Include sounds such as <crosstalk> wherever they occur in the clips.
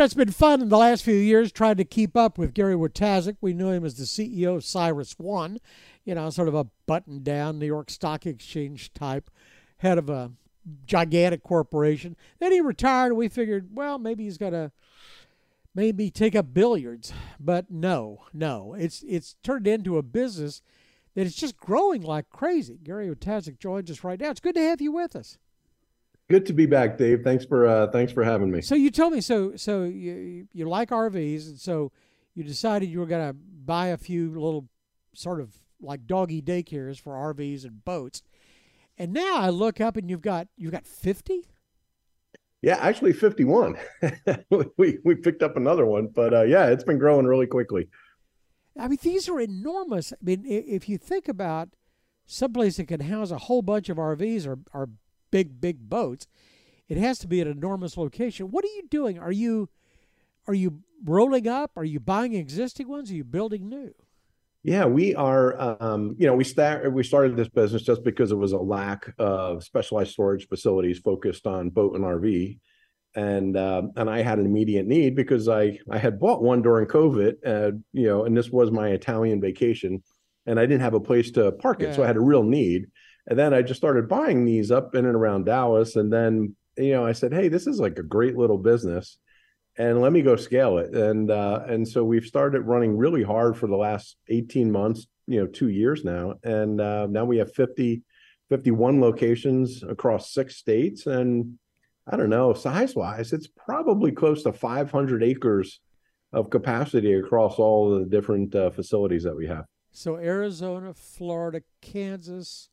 know, it's been fun in the last few years trying to keep up with Gary Wojtaszek. We knew him as the CEO of CyrusOne, you know, sort of a button down New York Stock Exchange type, head of a gigantic corporation. Then he retired, and we figured, well, maybe he's going to maybe take up billiards. But no, no, it's it's turned into a business that is just growing like crazy. Gary Wojtaszek joins us right now. It's good to have you with us. Good to be back, Dave. Thanks for uh, thanks for having me. So you told me so so you you like RVs, and so you decided you were going to buy a few little sort of like doggy daycares for RVs and boats. And now I look up and you've got you've got 50? Yeah, actually 51. <laughs> we we picked up another one, but uh, yeah, it's been growing really quickly. I mean, these are enormous. I mean, if you think about someplace that can house a whole bunch of RVs or, or big, big boats, it has to be an enormous location. What are you doing? Are you are you rolling up? Are you buying existing ones? Are you building new? Yeah, we are. Um, you know, we start we started this business just because it was a lack of specialized storage facilities focused on boat and RV, and uh, and I had an immediate need because I I had bought one during COVID, uh, you know, and this was my Italian vacation, and I didn't have a place to park it, yeah. so I had a real need. And then I just started buying these up in and around Dallas. And then, you know, I said, hey, this is like a great little business and let me go scale it. And uh, and so we've started running really hard for the last 18 months, you know, two years now. And uh, now we have 50, 51 locations across six states. And I don't know, size wise, it's probably close to 500 acres of capacity across all the different uh, facilities that we have. So Arizona, Florida, Kansas,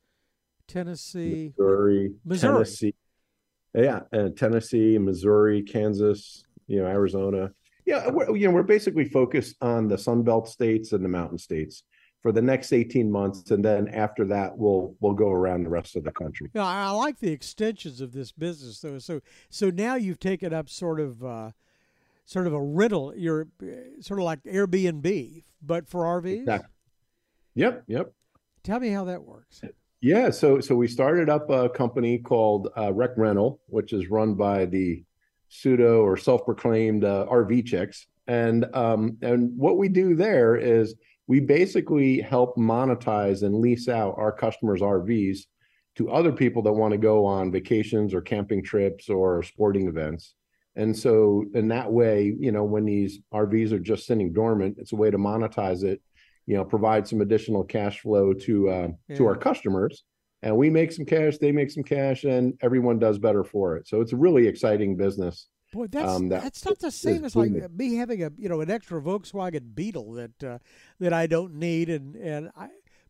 Tennessee, Missouri, Missouri. Tennessee. Yeah, and Tennessee, Missouri, Kansas, you know, Arizona. Yeah, we're, you know, we're basically focused on the Sun Belt states and the mountain states for the next 18 months and then after that we'll we'll go around the rest of the country. Yeah, I like the extensions of this business though. So so now you've taken up sort of uh, sort of a riddle, you're uh, sort of like Airbnb but for RVs. Exactly. Yep, yep. Tell me how that works. Yeah, so so we started up a company called uh, Rec Rental, which is run by the pseudo or self-proclaimed uh, RV chicks, and um, and what we do there is we basically help monetize and lease out our customers' RVs to other people that want to go on vacations or camping trips or sporting events. And so, in that way, you know, when these RVs are just sitting dormant, it's a way to monetize it you know provide some additional cash flow to uh, yeah. to our customers. And we make some cash they make some cash and everyone does better for it. So it's a really exciting business Boy, that's um, that that's not the same as like me having a you know an extra Volkswagen Beetle that uh, that I don't need. And and I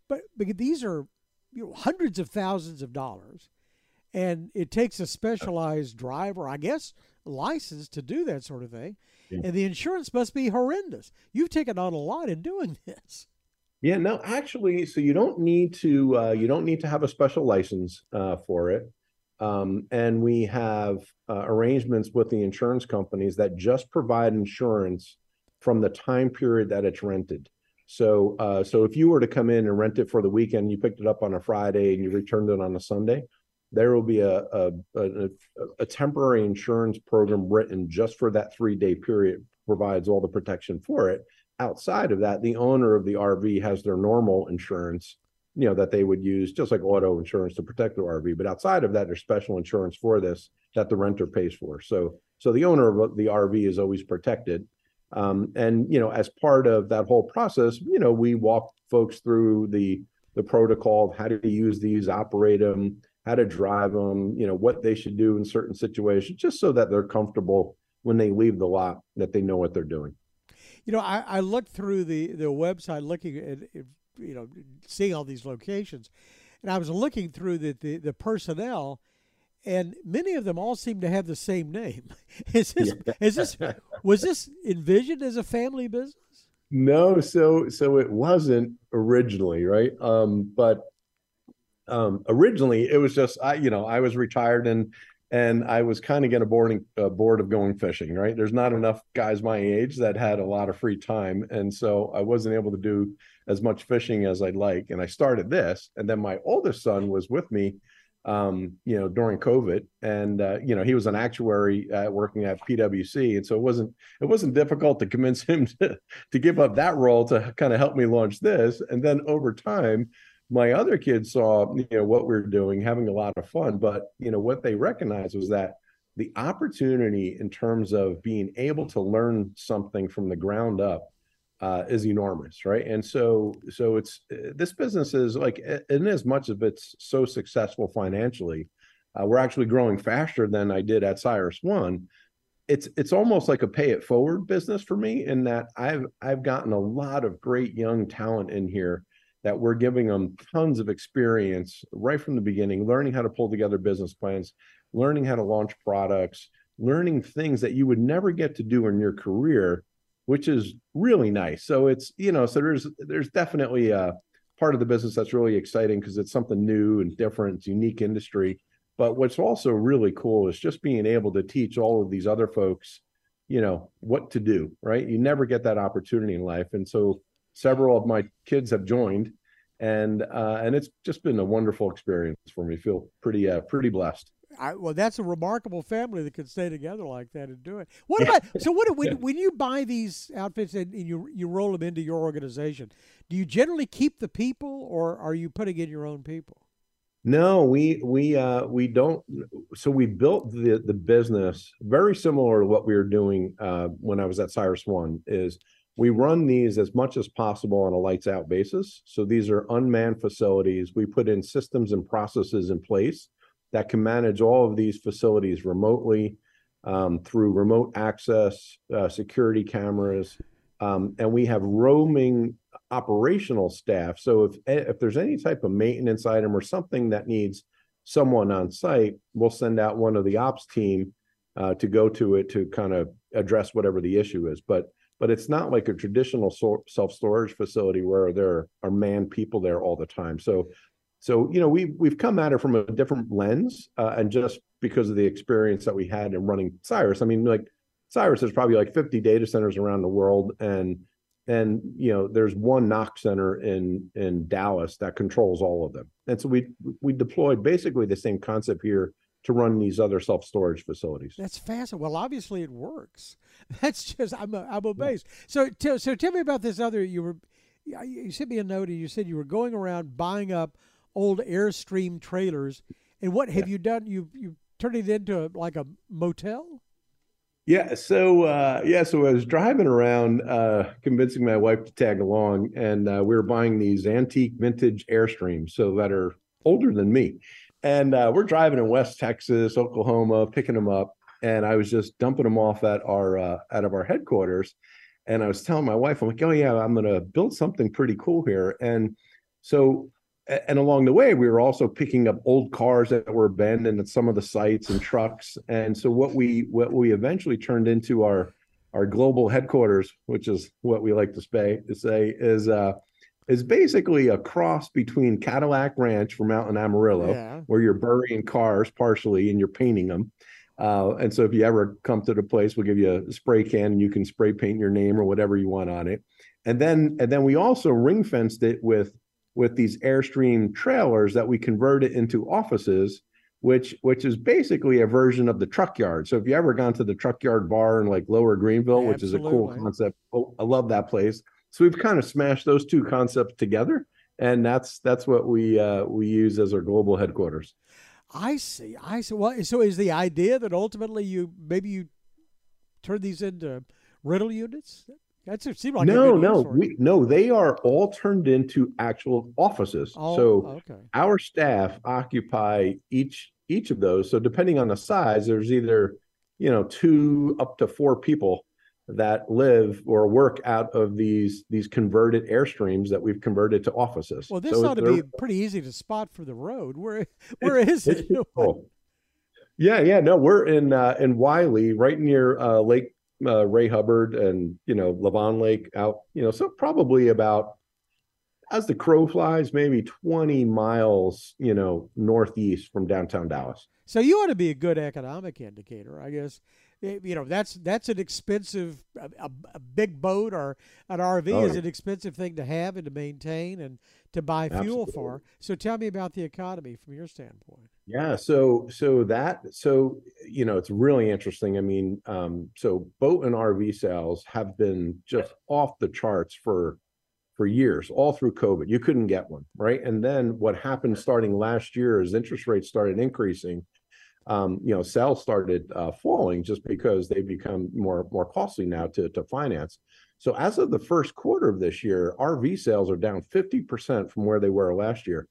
but, but these are you know hundreds of thousands of dollars and it takes a specialized driver I guess license to do that sort of thing yeah. and the insurance must be horrendous. You've taken on a lot in doing <laughs> this. Yeah, no, actually, so you don't need to uh, you don't need to have a special license uh, for it, um, and we have uh, arrangements with the insurance companies that just provide insurance from the time period that it's rented. So, uh, so if you were to come in and rent it for the weekend, you picked it up on a Friday and you returned it on a Sunday, there will be a, a, a, a temporary insurance program written just for that three day period, provides all the protection for it. Outside of that, the owner of the RV has their normal insurance, you know, that they would use just like auto insurance to protect their RV. But outside of that, there's special insurance for this that the renter pays for. So, so the owner of the RV is always protected. Um, and you know, as part of that whole process, you know, we walk folks through the the protocol of how to use these, operate them, how to drive them, you know, what they should do in certain situations, just so that they're comfortable when they leave the lot, that they know what they're doing. You know, I, I looked through the, the website looking at, you know, seeing all these locations, and I was looking through the, the, the personnel, and many of them all seem to have the same name. <laughs> is this, yeah. is this, was this envisioned as a family business? No, so so it wasn't originally, right? Um, but um, originally it was just I, you know, I was retired and and I was kind of getting bored, uh, bored of going fishing. Right, there's not enough guys my age that had a lot of free time, and so I wasn't able to do as much fishing as I'd like. And I started this, and then my oldest son was with me um, you know, during COVID, and uh, you know, he was an actuary uh, working at PwC, and so it wasn't it wasn't difficult to convince <laughs> him to to give up that role to kind of help me launch this. And then over time, my other kids saw you know what we are doing, having a lot of fun, but you know what they recognized was that the opportunity in terms of being able to learn something from the ground up uh, is enormous, right? And so, so it's this business is like, in as much as it's so successful financially, uh, we're actually growing faster than I did at CyrusOne. It's it's almost like a pay it forward business for me in that I've I've gotten a lot of great young talent in here that we're giving them tons of experience right from the beginning, learning how to pull together business plans, learning how to launch products, learning things that you would never get to do in your career which is really nice. So it's you know so there's there's definitely a part of the business that's really exciting because it's something new and different, it's unique industry. But what's also really cool is just being able to teach all of these other folks, you know, what to do. Right? You never get that opportunity in life, and so several of my kids have joined, and uh, and it's just been a wonderful experience for me. Feel pretty uh, pretty blessed. I, well, that's a remarkable family that can stay together like that and do it. What about so? What when, <laughs> when you buy these outfits and you you roll them into your organization, do you generally keep the people, or are you putting in your own people? No, we we uh, we don't. So we built the the business very similar to what we were doing uh, when I was at CyrusOne. Is we run these as much as possible on a lights out basis. So these are unmanned facilities. We put in systems and processes in place that can manage all of these facilities remotely um, through remote access, uh, security cameras, um, and we have roaming operational staff. So if if there's any type of maintenance item or something that needs someone on site, we'll send out one of the ops team uh, to go to it to kind of address whatever the issue is. But but it's not like a traditional self storage facility where there are manned people there all the time. So so you know we we've come at it from a different lens, uh, and just because of the experience that we had in running Cyrus, I mean, like Cyrus has probably like 50 data centers around the world, and and you know there's one NOC center in in Dallas that controls all of them, and so we we deployed basically the same concept here to run these other self storage facilities. That's fascinating. Well, obviously it works. <laughs> That's just I'm I'm amazed. Yeah. So t- so tell me about this other you were you sent me a note and you said you were going around buying up old Airstream trailers. And what have yeah. you done? You you turned it into a, like a motel? Yeah. So uh, yeah. So I was driving around, uh, convincing my wife to tag along, and uh, we were buying these antique vintage Airstreams, so that are older than me. And uh, we're driving in West Texas, Oklahoma, picking them up, and I was just dumping them off at our uh, out of our headquarters. And I was telling my wife, I'm like, oh yeah, I'm gonna build something pretty cool here. And so and along the way we were also picking up old cars that were abandoned at some of the sites and trucks and so what we what we eventually turned into our our global headquarters which is what we like to say to say is uh is basically a cross between Cadillac Ranch from out in Amarillo, yeah. where you're burying cars partially and you're painting them. Uh, and so if you ever come to the place, we'll give you a spray can and you can spray paint your name or whatever you want on it. And then and then we also ring fenced it with with these Airstream trailers that we converted into offices, which which is basically a version of the truck yard. So if you ever gone to the truck yard bar in like Lower Greenville, which is a cool concept, oh, I love that place. So we've kind of smashed those two concepts together, and that's that's what we uh, we use as our global headquarters. I see. I see. Well, so is the idea that ultimately you maybe you turn these into rental units? That's it seemed like no, no, we, no. They are all turned into actual offices. Oh, so okay. our staff occupy each each of those. So depending on the size, there's either you know two up to four people that live or work out of these these converted airstreams that we've converted to offices. Well, this so ought to be pretty easy to spot for the road. Where <laughs> where it, is it? Cool. Yeah, yeah, no, we're in uh, in Wylie, right near uh, Lake uh, Ray Hubbard and you know Lavon Lake out, you know, so probably about as the crow flies, maybe 20 miles, you know, northeast from downtown Dallas. So you ought to be a good economic indicator, I guess. Eh, you know, that's that's an expensive, a, a big boat or an RV oh, is an expensive thing to have and to maintain and to buy fuel Absolutely. for. So tell me about the economy from your standpoint. Yeah, so so that so you know it's really interesting. I mean, um, so boat and RV sales have been just off the charts for for years, all through COVID. You couldn't get one, right? And then what happened starting last year is interest rates started increasing, um, you know, sales started uh, falling just because they become more more costly now to to finance. So as of the first quarter of this year, RV sales are down 50% from where they were last year.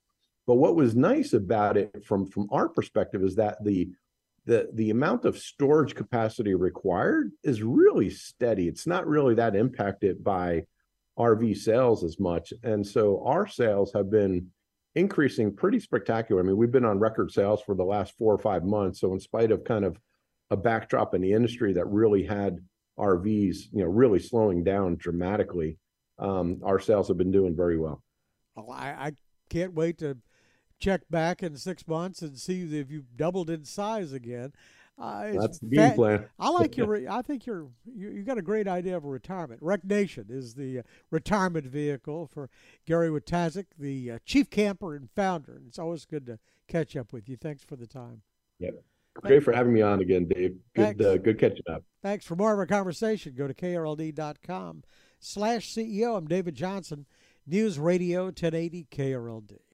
But what was nice about it from from our perspective is that the the the amount of storage capacity required is really steady. It's not really that impacted by RV sales as much. And so our sales have been increasing pretty spectacular. I mean, we've been on record sales for the last four or five months. So in spite of kind of a backdrop in the industry that really had RVs, you know, really slowing down dramatically, um, our sales have been doing very well. Well, I, I can't wait to check back in six months and see if you've doubled in size again. Uh, That's the game plan. I like your. <laughs> I think you're you, you got a great idea of a retirement. RecNation is the uh, retirement vehicle for Gary Wojtaszek, the uh, chief camper and founder. And it's always good to catch up with you. Thanks for the time. Yep. Great for having me on again, Dave. Good, uh, good catching up. Thanks. For more of our conversation, go to krld.com slash CEO. I'm David Johnson, News Radio 1080 KRLD.